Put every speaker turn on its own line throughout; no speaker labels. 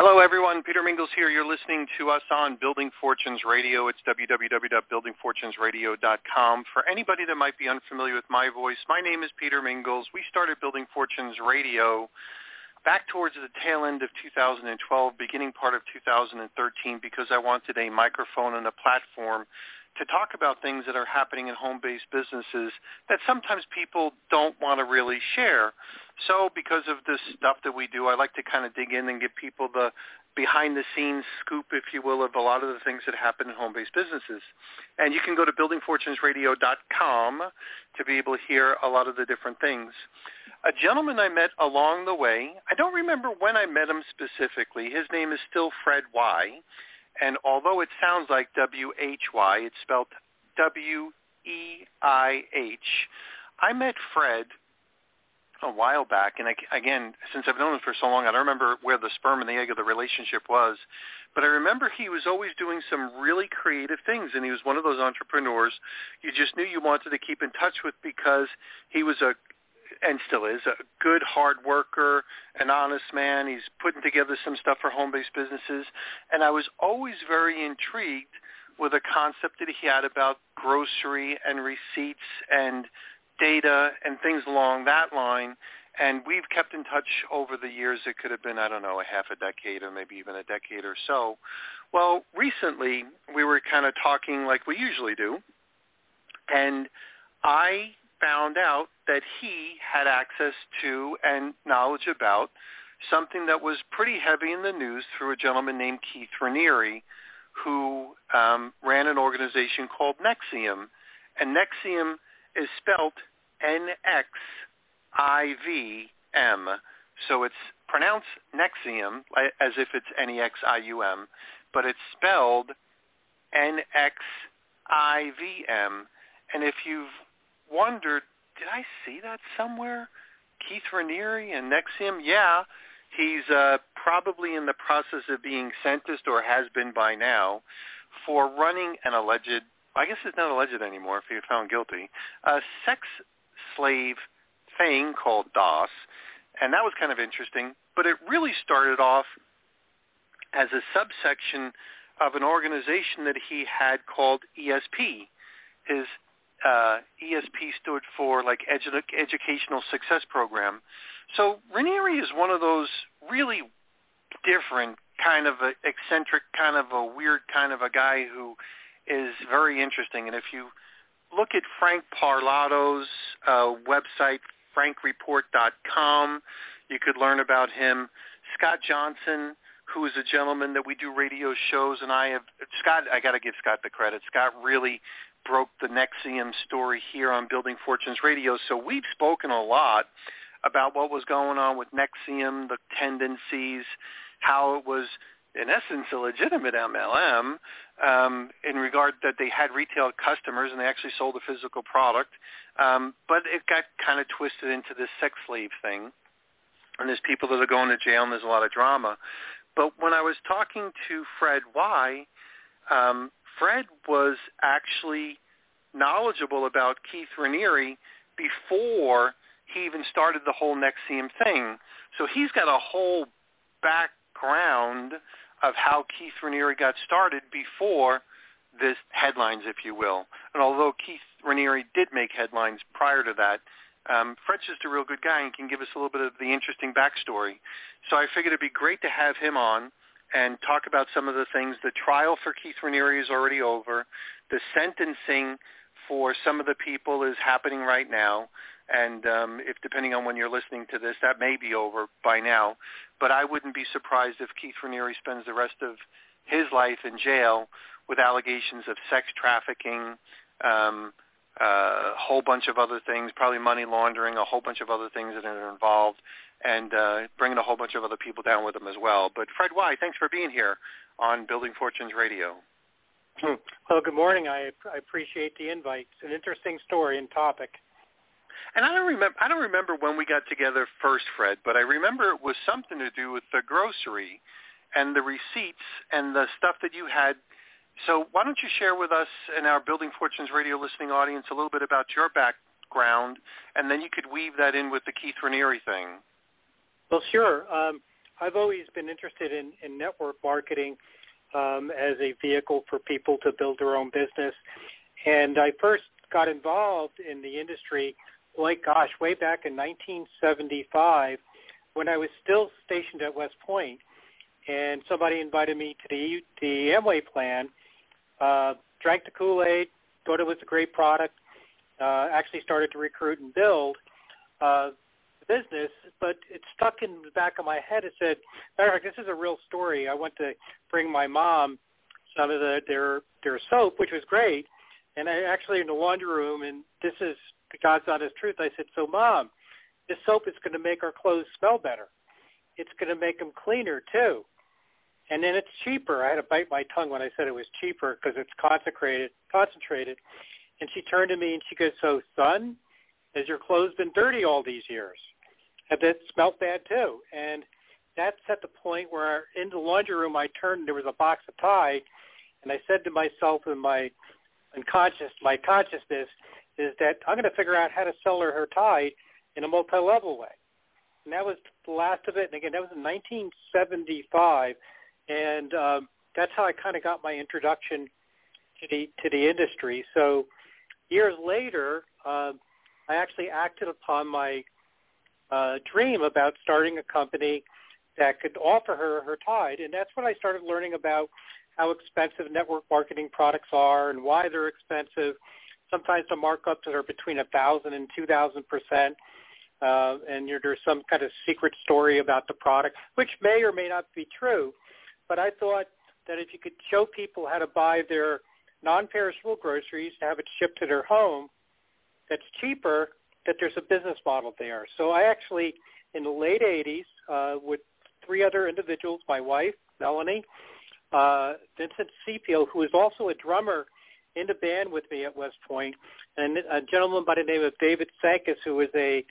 Hello, everyone. Peter Mingils here. You're listening to us on Building Fortunes Radio. It's www.buildingfortunesradio.com. For anybody that might be unfamiliar with my voice, my name is Peter Mingils. We started Building Fortunes Radio back towards the tail end of 2012, beginning part of 2013, because I wanted a microphone and a platform to talk about things that are happening in home-based businesses that sometimes people don't want to really share. So because of the stuff that we do, I like to kind of dig in and give people the behind-the-scenes scoop, if you will, of a lot of the things that happen in home-based businesses. And you can go to buildingfortunesradio.com to be able to hear a lot of the different things. A gentleman I met along the way, I don't remember when I met him specifically. His name is still Fred Weih. And although it sounds like W-H-Y, it's spelled W-E-I-H. I met Fred a while back, and I, again, since I've known him for so long, I don't remember where the sperm and the egg of the relationship was, but I remember he was always doing some really creative things, and he was one of those entrepreneurs you just knew you wanted to keep in touch with because he was a and still is a good hard worker, an honest man. He's putting together some stuff for home-based businesses, and I was always very intrigued with a concept that he had about grocery and receipts and data and things along that line. And we've kept in touch over the years. It could have been, I don't know, a half a decade or maybe even a decade or so. Well, recently we were kind of talking like we usually do. And I found out that he had access to and knowledge about something that was pretty heavy in the news through a gentleman named Keith Raniere, who um, ran an organization called NXIVM. And NXIVM is spelled N-X-I-V-M. So it's pronounced Nexium as if it's N-E-X-I-U-M, but it's spelled N-X-I-V-M. And if you've wondered, did I see that somewhere? Keith Raniere and NXIVM? Yeah, he's uh, probably in the process of being sentenced or has been by now for running an alleged, I guess it's not alleged anymore if you're found guilty, a sex slave thing called DOS. And that was kind of interesting. But it really started off as a subsection of an organization that he had called ESP. His uh, ESP stood for like edu- Educational Success Program. So Raniere is one of those really different kind of a eccentric, kind of a weird kind of a guy who is very interesting. And if you look at Frank Parlato's uh, website, frankreport.com, you could learn about him. Scott Johnson, who is a gentleman that we do radio shows, and I have Scott. I got to give Scott the credit. Scott really broke the NXIVM story here on Building Fortunes Radio. So we've spoken a lot about what was going on with NXIVM, the tendencies, how it was in essence a legitimate MLM um, in regard that they had retail customers and they actually sold a physical product, um, but it got kind of twisted into this sex slave thing. And there's people that are going to jail and there's a lot of drama. But when I was talking to Fred Weih, um, Fred was actually knowledgeable about Keith Raniere before he even started the whole NXIVM thing. So he's got a whole background of how Keith Raniere got started before this headlines, if you will. And although Keith Raniere did make headlines prior to that, um, Fred's just a real good guy and can give us a little bit of the interesting backstory. So I figured it'd be great to have him on and talk about some of the things. The trial for Keith Raniere is already over. The sentencing for some of the people is happening right now. And um, if depending on when you're listening to this, that may be over by now. But I wouldn't be surprised if Keith Raniere spends the rest of his life in jail with allegations of sex trafficking, um, a whole bunch of other things, probably money laundering, a whole bunch of other things that are involved. and uh, bringing a whole bunch of other people down with him as well. But Fred Weih, thanks for being here on Building Fortunes Radio.
Hmm. Well, good morning. I, I appreciate the invite. It's an interesting story and topic.
And I don't remember. I don't remember when we got together first, Fred, but I remember it was something to do with the grocery and the receipts and the stuff that you had. So why don't you share with us and our Building Fortunes radio listening audience a little bit about your background, and then you could weave that in with the Keith Raniere thing.
Well, sure. Um, I've always been interested in, in network marketing um, as a vehicle for people to build their own business. And I first got involved in the industry, like, gosh, way back in 1975 when I was still stationed at West And somebody invited me to the, the Amway plan, uh, drank the Kool-Aid, thought it was a great product, uh, actually started to recruit and build. Uh, business, but it stuck in the back of my head. It said, matter of fact, this is a real story. I went to bring my mom some of the, their their soap, which was great, and I actually in the laundry room, and this is God's honest truth. I said, so mom, this soap is going to make our clothes smell better. It's going to make them cleaner too. And then it's cheaper. I had to bite my tongue when I said it was cheaper because it's concentrated, concentrated. And she turned to me and she goes, so son, has your clothes been dirty all these years? Have that smelled bad too. And that's at the point where in the laundry room I turned and there was a box of Tide, and I said to myself in my unconscious, my consciousness is that I'm going to figure out how to sell her her Tide in a multi-level way. And that was the last of it. And again, that was in 1975, and um, that's how I kind of got my introduction to the to the industry. So years later, um, I actually acted upon my uh, dream about starting a company that could offer her her tide. And that's when I started learning about how expensive network marketing products are and why they're expensive. Sometimes the markups are between a thousand and two thousand percent. Uh, and there's some kind of secret story about the product, which may or may not be true. But I thought that if you could show people how to buy their non-perishable groceries, have it shipped to their home, that's cheaper that there's a business model there. So I actually, in the late 80s, uh, with three other individuals, my wife, Melanie, uh, Vincent Sepio, who is also a drummer in the band with me at West Point, and a gentleman by the name of David Sankis, who was a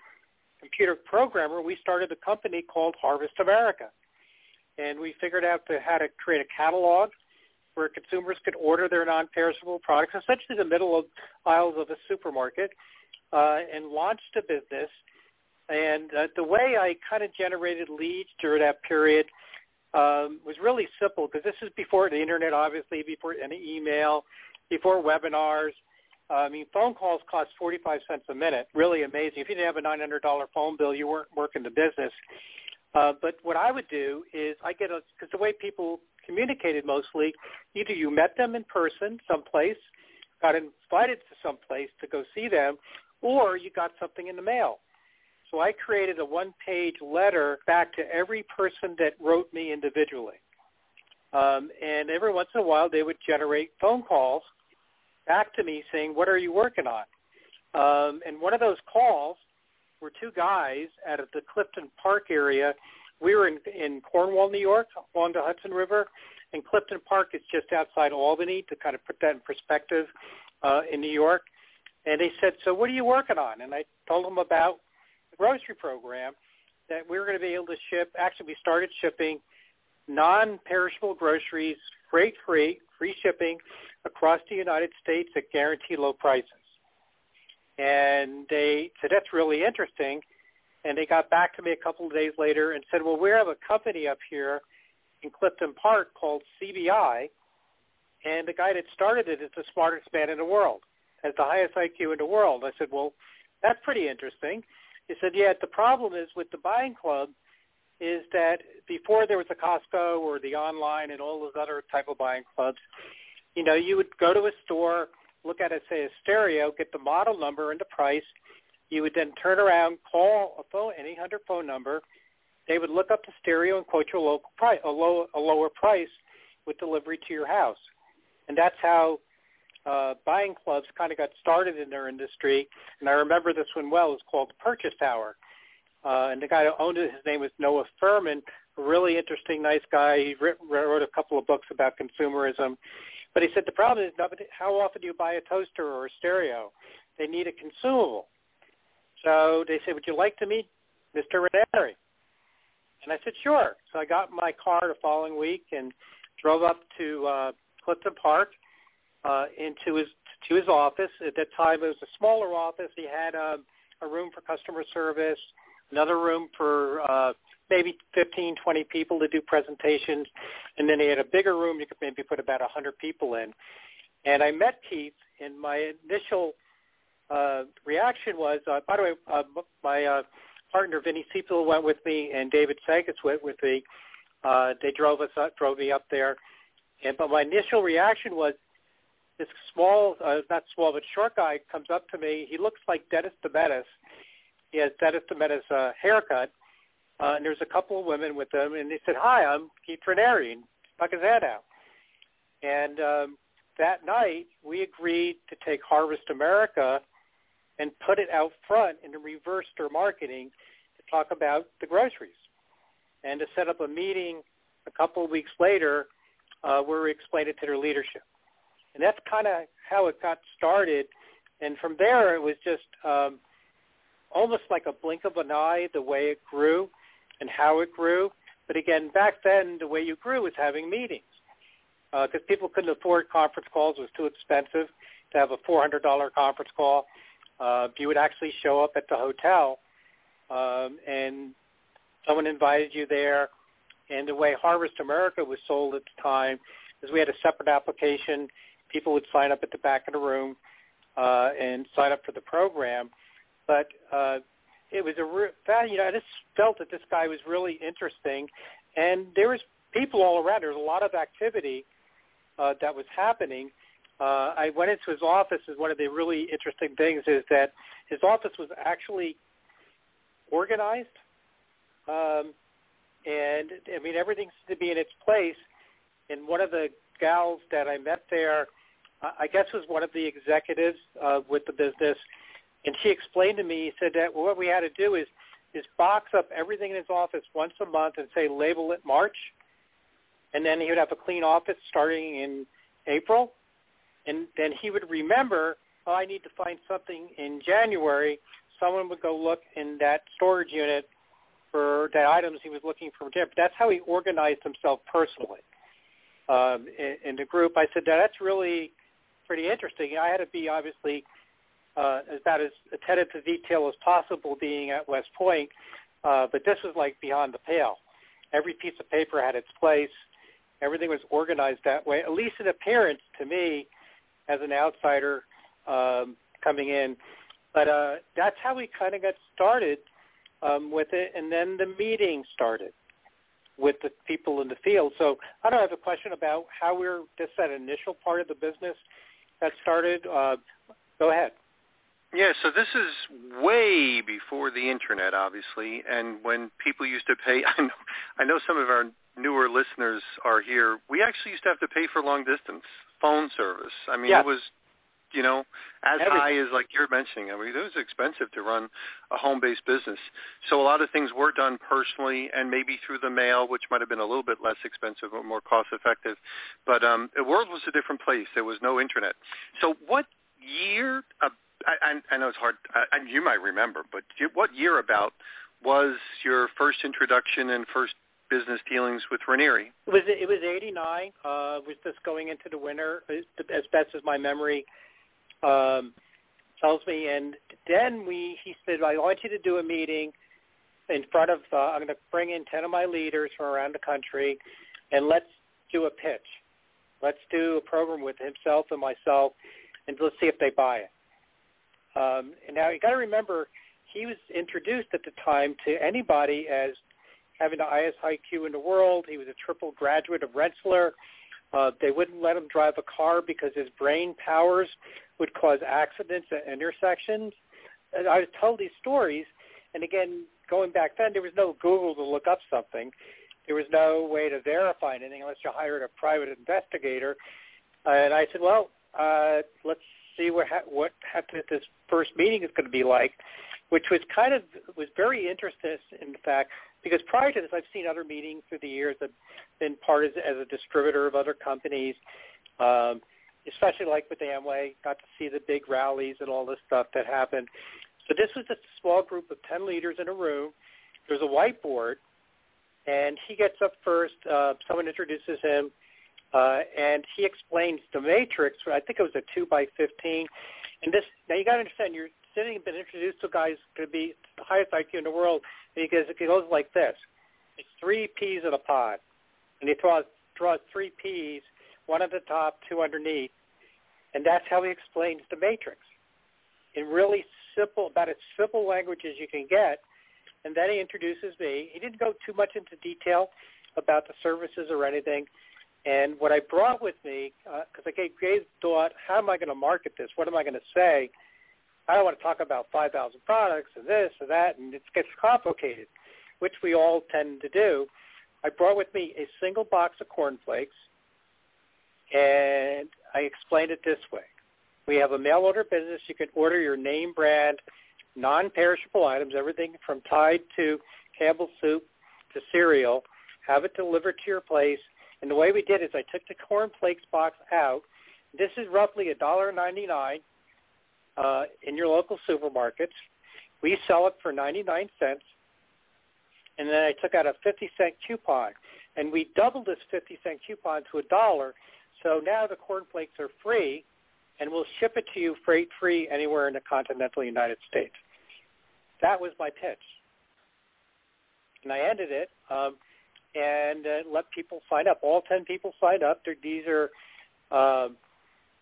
computer programmer, we started a company called Harvest America. And we figured out to, how to create a catalog where consumers could order their non-perishable products, essentially the middle of aisles of a supermarket, uh, and launched a business. And uh, the way I kind of generated leads during that period um, was really simple because this is before the internet, obviously, before any email, before webinars. Uh, I mean, phone calls cost 45 cents a minute. Really amazing. If you didn't have a $900 phone bill, you weren't working the business. Uh, but what I would do is I get a, because the way people communicated mostly, either you met them in person someplace, got invited to someplace to go see them, or you got something in the mail. So I created a one-page letter back to every person that wrote me individually. Um, and every once in a while, they would generate phone calls back to me saying, what are you working on? Um, and one of those calls were two guys out of the Clifton Park area. We were in, in Cornwall, New York, along the Hudson River, and Clifton Park is just outside Albany to kind of put that in perspective uh, in New York. And they said, so what are you working on? And I told them about the grocery program that we were going to be able to ship. Actually, we started shipping non-perishable groceries, freight-free, free shipping across the United States at guaranteed low prices. And they said, that's really interesting. And they got back to me a couple of days later and said, well, we have a company up here in Clifton Park called CBI, and the guy that started it is the smartest man in the world has the highest IQ in the world. I said, well, that's pretty interesting. He said, yeah, the problem is with the buying club is that before there was a Costco or the online and all those other type of buying clubs, you know, you would go to a store, look at it, say a stereo, get the model number and the price. You would then turn around, call a phone, an 800 phone number. They would look up the stereo and quote you a local price, a, low, a lower price with delivery to your house. And that's how uh, buying clubs kind of got started in their industry, and I remember this one well. It's called Purchase Power, Uh, and the guy who owned it, his name was Noah Furman, a really interesting, nice guy. He wrote a couple of books about consumerism. But he said the problem is nobody, how often do you buy a toaster or a stereo? They need a consumable. So they said, would you like to meet Mr. Ranieri? And I said, sure. So I got in my car the following week and drove up to uh, Clifton Park uh, into his to his office. At that time, it was a smaller office. He had a, um, a room for customer service, another room for uh, maybe 15, 20 people to do presentations, and then he had a bigger room you could maybe put about 100 people in. And I met Keith, and my initial uh, reaction was, uh, by the way, uh, my uh, partner Vinny Seipel went with me, and David Sagas went with me. Uh, they drove us up, drove me up there, and but my initial reaction was, this small, uh, not small, but short guy comes up to me. He looks like Dennis DeMetis. He has Dennis DeMetis' uh, haircut, uh, and there's a couple of women with him, and he said, "Hi, I'm Keith Ranieri," and his head out. And um, that night, we agreed to take Harvest America and put it out front the reverse their marketing to talk about the groceries, and to set up a meeting a couple of weeks later uh, where we explained it to their leadership. And that's kind of how it got started. And from there, it was just um, almost like a blink of an eye the way it grew and how it grew. But again, back then, the way you grew was having meetings because uh, people couldn't afford conference calls. It was too expensive to have a $400 conference call. Uh, you would actually show up at the hotel um, and someone invited you there. And the way Harvest America was sold at the time is we had a separate application people would sign up at the back of the room uh, and sign up for the program. But uh, it was a re- you know I just felt that this guy was really interesting, and there was people all around. There was a lot of activity uh, that was happening. Uh, I went into his office. And one of the really interesting things is that his office was actually organized, um, and I mean everything seemed to be in its place. And one of the gals that I met there I guess was one of the executives uh, with the business, and she explained to me, he said that what we had to do is is box up everything in his office once a month and say label it March, and then he would have a clean office starting in April, and then he would remember, oh, I need to find something in January. Someone would go look in that storage unit for the items he was looking for. That's how he organized himself personally um, in, in the group. I said, that's really pretty interesting. I had to be obviously uh, about as attentive to detail as possible being at West Point, uh, but this was like beyond the pale. Every piece of paper had its place. Everything was organized that way, at least in appearance to me as an outsider um, coming in. But uh, that's how we kind of got started um, with it, and then the meeting started with the people in the field. So I don't have a question about how we're just that initial part of the business that started. Uh, go ahead.
Yeah, so this is way before the internet, obviously, and when people used to pay. I know, I know some of our newer listeners are here. We actually used to have to pay for long distance phone service. I mean,
yeah.
it was you know, as
Everything.
high as like you're mentioning. I mean, it was expensive to run a home-based business. So a lot of things were done personally and maybe through the mail, which might have been a little bit less expensive or more cost-effective. But um, the world was a different place. There was no internet. So what year? Uh, I, I know it's hard. I, you might remember, but what year about was your first introduction and first business dealings with Ranieri?
It was it was '89. Uh, was just going into the winter, as best as my memory um, tells me, and then we he said, I want you to do a meeting in front of. Uh, I'm going to bring in ten of my leaders from around the country, and let's do a pitch. Let's do a program with himself and myself, and let's see if they buy it. Um, and now you got to remember, he was introduced at the time to anybody as having the highest IQ in the world. He was a triple graduate of Rensselaer. Uh, they wouldn't let him drive a car because his brain powers would cause accidents at intersections. And I was told these stories, and again, going back then, there was no Google to look up something. There was no way to verify anything unless you hired a private investigator. And I said, well, uh, let's see what ha- what ha- this first meeting is going to be like. which was kind of was very interesting in fact because prior to this I've seen other meetings through the years. I've been part as, as a distributor of other companies, um, especially like with Amway. Got to see the big rallies and all this stuff that happened. So this was just a small group of ten leaders in a room. There's a whiteboard, and he gets up first. Uh, someone introduces him. Uh, and he explains the matrix. I think it was a two by fifteen. And this now you got to understand you're sitting been introduced to a guy who's going to be the highest IQ in the world. He it goes like this: it's three peas in a pod, and he draws draws three peas, one at the top, two underneath, and that's how he explains the matrix in really simple, about as simple language as you can get. And then he introduces me. He didn't go too much into detail about the services or anything. And what I brought with me, because uh, I gave, gave thought, how am I going to market this? What am I going to say? I don't want to talk about 5,000 products and this and that, and it gets complicated, which we all tend to do. I brought with me a single box of cornflakes, and I explained it this way. We have a mail order business. You can order your name brand, non-perishable items, everything from Tide to Campbell soup to cereal, have it delivered to your place – and the way we did is I took the corn flakes box out. This is roughly a dollar ninety nine uh, in your local supermarkets. We sell it for ninety nine cents, and then I took out a fifty cent coupon, and we doubled this fifty cent coupon to a dollar. So now the corn flakes are free, and we'll ship it to you freight free anywhere in the continental United States. That was my pitch, and I ended it. Um, and uh, let people sign up. All 10 people signed up. These are uh,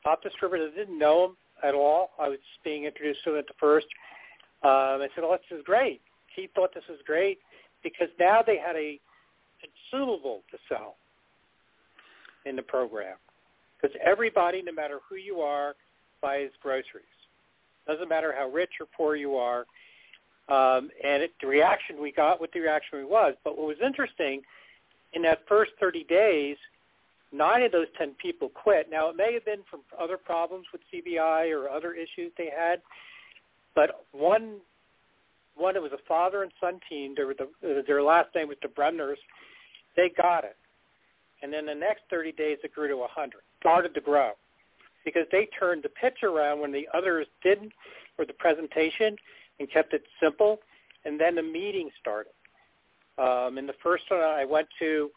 top distributors. I didn't know them at all. I was being introduced to them at the first. Um, I said, oh, this is great. He thought this was great because now they had a consumable to sell in the program. Because everybody, no matter who you are, buys groceries. Doesn't matter how rich or poor you are. Um, and it, the reaction we got, what the reaction we was. But what was interesting – in that first 30 days, nine of those 10 people quit. Now, it may have been from other problems with CBI or other issues they had, but one, one it was a father and son team. They were the, their last name was the Bremners. They got it. And then the next 30 days, it grew to 100, started to grow because they turned the pitch around when the others didn't, or the presentation, and kept it simple. And then the meeting started. Um, and the first one I went to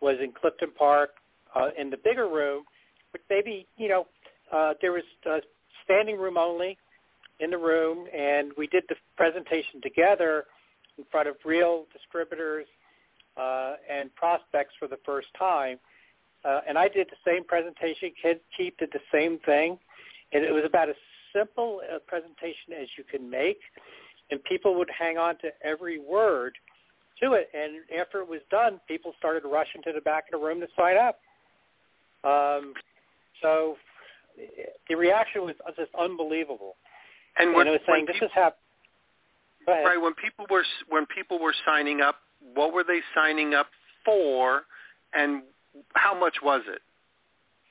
was in Clifton Park uh, in the bigger room, but maybe, you know, uh, there was uh, standing room only in the room, and we did the presentation together in front of real distributors uh, and prospects for the first time. Uh, and I did the same presentation. Keith did the same thing. And it was about as simple a presentation as you can make. And people would hang on to every word to it. And after it was done, people started rushing to the back of the room to sign up. Um, so the reaction was just unbelievable.
And when,
and was saying,
when
"This is happening."
Right when people were when people were signing up, what were they signing up for, and how much was it?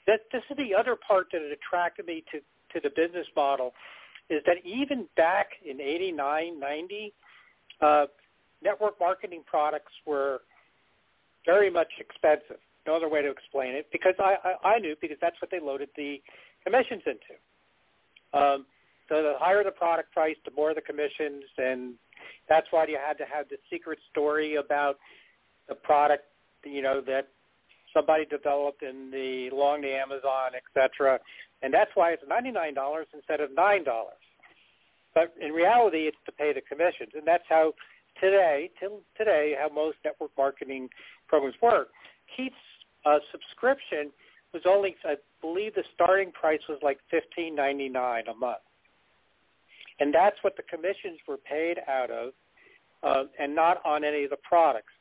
That this is the other part that attracted me to to the business model, is that even back in '89, '90, uh, network marketing products were very much expensive. No other way to explain it because I, I, I knew because that's what they loaded the commissions into. Um, so the higher the product price, the more the commissions, and that's why you had to have the secret story about the product, you know, that somebody developed in the along the Amazon, etc. And that's why it's ninety nine dollars instead of nine dollars. But in reality, it's to pay the commissions, and that's how today, till today, how most network marketing programs work. Keith's uh, subscription was only, I believe, the starting price was like fifteen ninety nine a month, and that's what the commissions were paid out of, uh, and not on any of the products.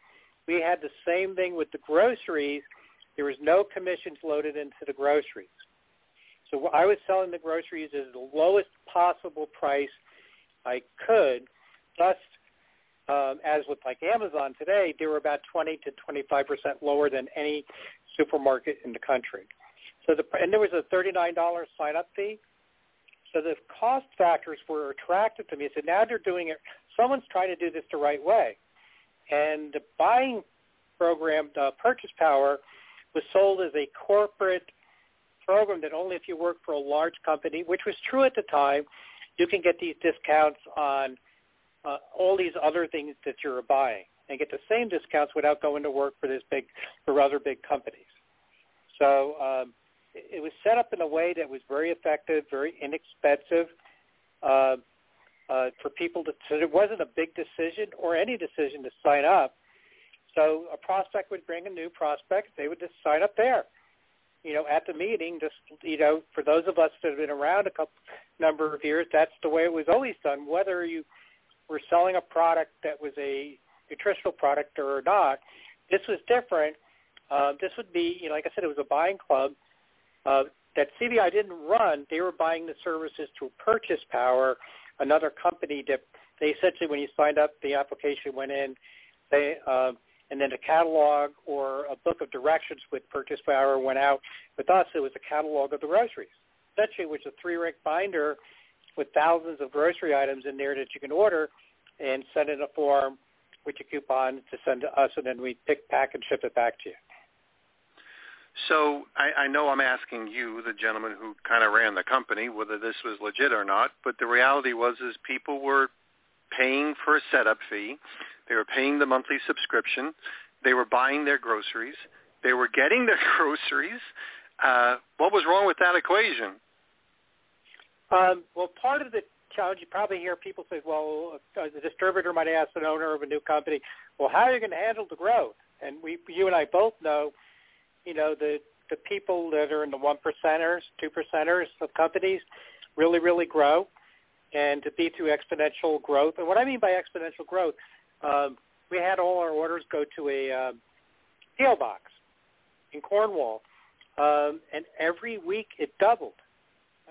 We had the same thing with the groceries. There was no commissions loaded into the groceries. So I was selling the groceries at the lowest possible price I could, thus um, as with like Amazon today, they were about 20 to 25 percent lower than any supermarket in the country. So the and there was a $39 sign up fee. So the cost factors were attractive to me. Said, now they're doing it. Someone's trying to do this the right way. And the buying program, the purchase power, was sold as a corporate program that only if you work for a large company, which was true at the time, you can get these discounts on uh, all these other things that you're buying and get the same discounts without going to work for this big for other big companies. So um, it was set up in a way that was very effective, very inexpensive uh, uh, for people to. So it wasn't a big decision or any decision to sign up. So a prospect would bring a new prospect; they would just sign up there. You know, at the meeting, just you know, for those of us that have been around a couple number of years, that's the way it was always done. Whether you were selling a product that was a nutritional product or not, this was different. Uh, this would be, you know, like I said, it was a buying club uh, that CBI didn't run. They were buying the services through Purchase Power, another company that they essentially, when you signed up, the application went in, they, uh, and then a catalog or a book of directions with Purchase Power went out. With us, it was a catalog of the groceries. Essentially, it was a three-ring binder with thousands of grocery items in there that you can order and send in a form with your coupon to send to us, and then we pick, pack, and ship it back to you.
So I, I know I'm asking you, the gentleman who kind of ran the company, whether this was legit or not. But the reality was, is people were paying for a setup fee. They were paying the monthly subscription. They were buying their groceries. They were getting their groceries. Uh, what was wrong with that equation?
Um, well, part of the challenge, you probably hear people say, well, uh, the distributor might ask an owner of a new company, well, how are you going to handle the growth? And we, you and I both know you know, the the people that are in the one percenters, two percenters of companies really, really grow, and to be through exponential growth. And what I mean by exponential growth, um, we had all our orders go to a um, box in Cornwall, um, and every week it doubled.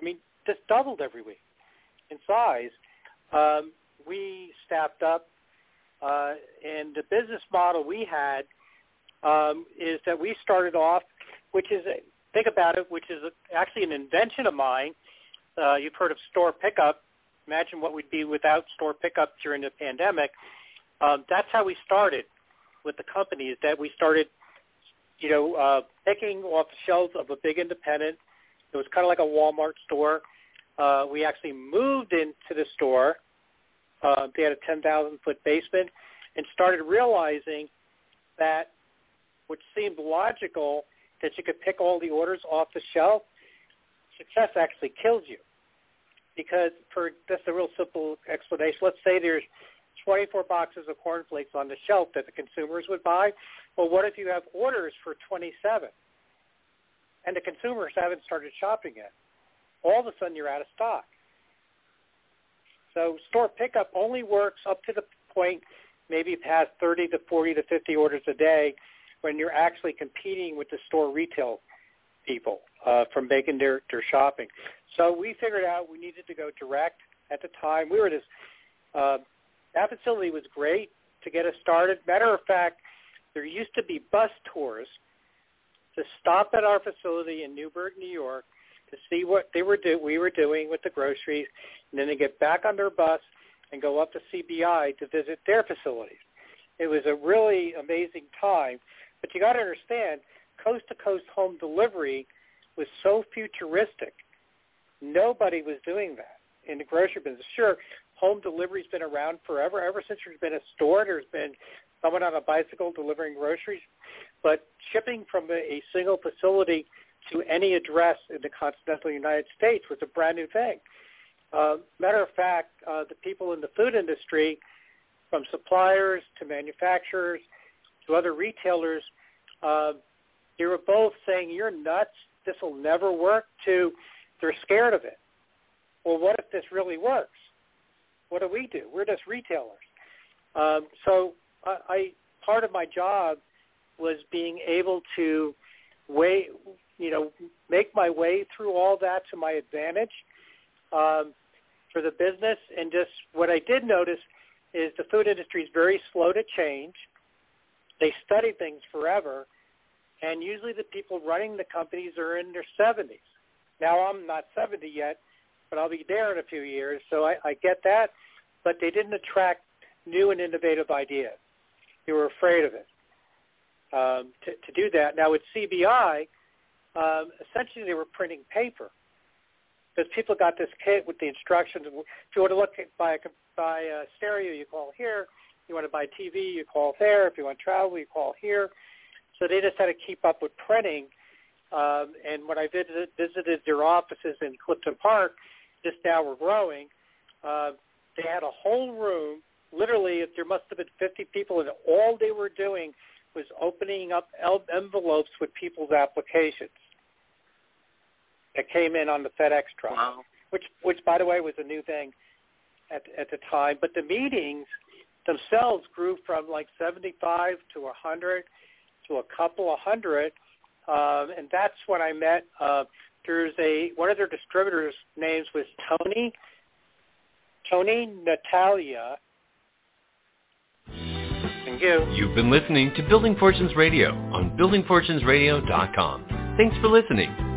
I mean, just doubled every week in size. Um, we staffed up, uh, and the business model we had um, is that we started off, which is a, think about it, which is actually an invention of mine. Uh, you've heard of store pickup. Imagine what we'd be without store pickup during the pandemic. Um, that's how we started with the company. Is that we started, you know, uh, picking off the shelves of a big independent. It was kind of like a Walmart store. Uh, we actually moved into the store. Uh, they had a 10,000 foot basement and started realizing that which seemed logical that you could pick all the orders off the shelf, success actually kills you. Because for just a real simple explanation, let's say there's 24 boxes of cornflakes on the shelf that the consumers would buy. Well, what if you have orders for 27 and the consumers haven't started shopping yet? All of a sudden you're out of stock. So store pickup only works up to the point maybe past 30 to 40 to 50 orders a day when you're actually competing with the store retail people uh, from making their, their shopping. So we figured out we needed to go direct at the time. We were this, uh, that facility was great to get us started. Matter of fact, there used to be bus tours to stop at our facility in Newburgh, New York, to see what they were do we were doing with the groceries, and then they get back on their bus and go up to CBI to visit their facilities. It was a really amazing time. But you got to understand, coast to coast home delivery was so futuristic. Nobody was doing that in the grocery business. Sure, home delivery's been around forever. Ever since there's been a store, there's been someone on a bicycle delivering groceries. But shipping from a, a single facility to any address in the continental United States was a brand new thing. Uh, matter of fact, uh, the people in the food industry, from suppliers to manufacturers to other retailers, uh, they were both saying, you're nuts, this will never work, to they're scared of it. Well, what if this really works? What do we do? We're just retailers. Um, so I, I part of my job was being able to way, you know, make my way through all that to my advantage um, for the business. And just what I did notice is the food industry is very slow to change. They study things forever, and usually the people running the companies are in their 70s. Now I'm not 70 yet, but I'll be there in a few years. So I, I get that, but they didn't attract new and innovative ideas. They were afraid of it um, to, to do that. Now with CBI, um, essentially they were printing paper because people got this kit with the instructions. If you want to look at buy a, buy a stereo, you call here. If you want to buy TV, you call there. If you want to travel, you call here. So they just had to keep up with printing. Um, and when I visited, visited their offices in Clifton Park, just now we're growing, uh, they had a whole room. Literally, there must have been 50 people, and all they were doing was opening up envelopes with people's applications that came in on the FedEx truck,
wow.
which, which by the way, was a new thing at at the time. But the meetings themselves grew from like 75 to 100 to a couple of hundred, um, and that's when I met. Uh, there's a one of their distributors' names was Tony. Tony Natalia. Thank you.
You've been listening to Building Fortunes Radio on buildingfortunesradio.com. Thanks for listening.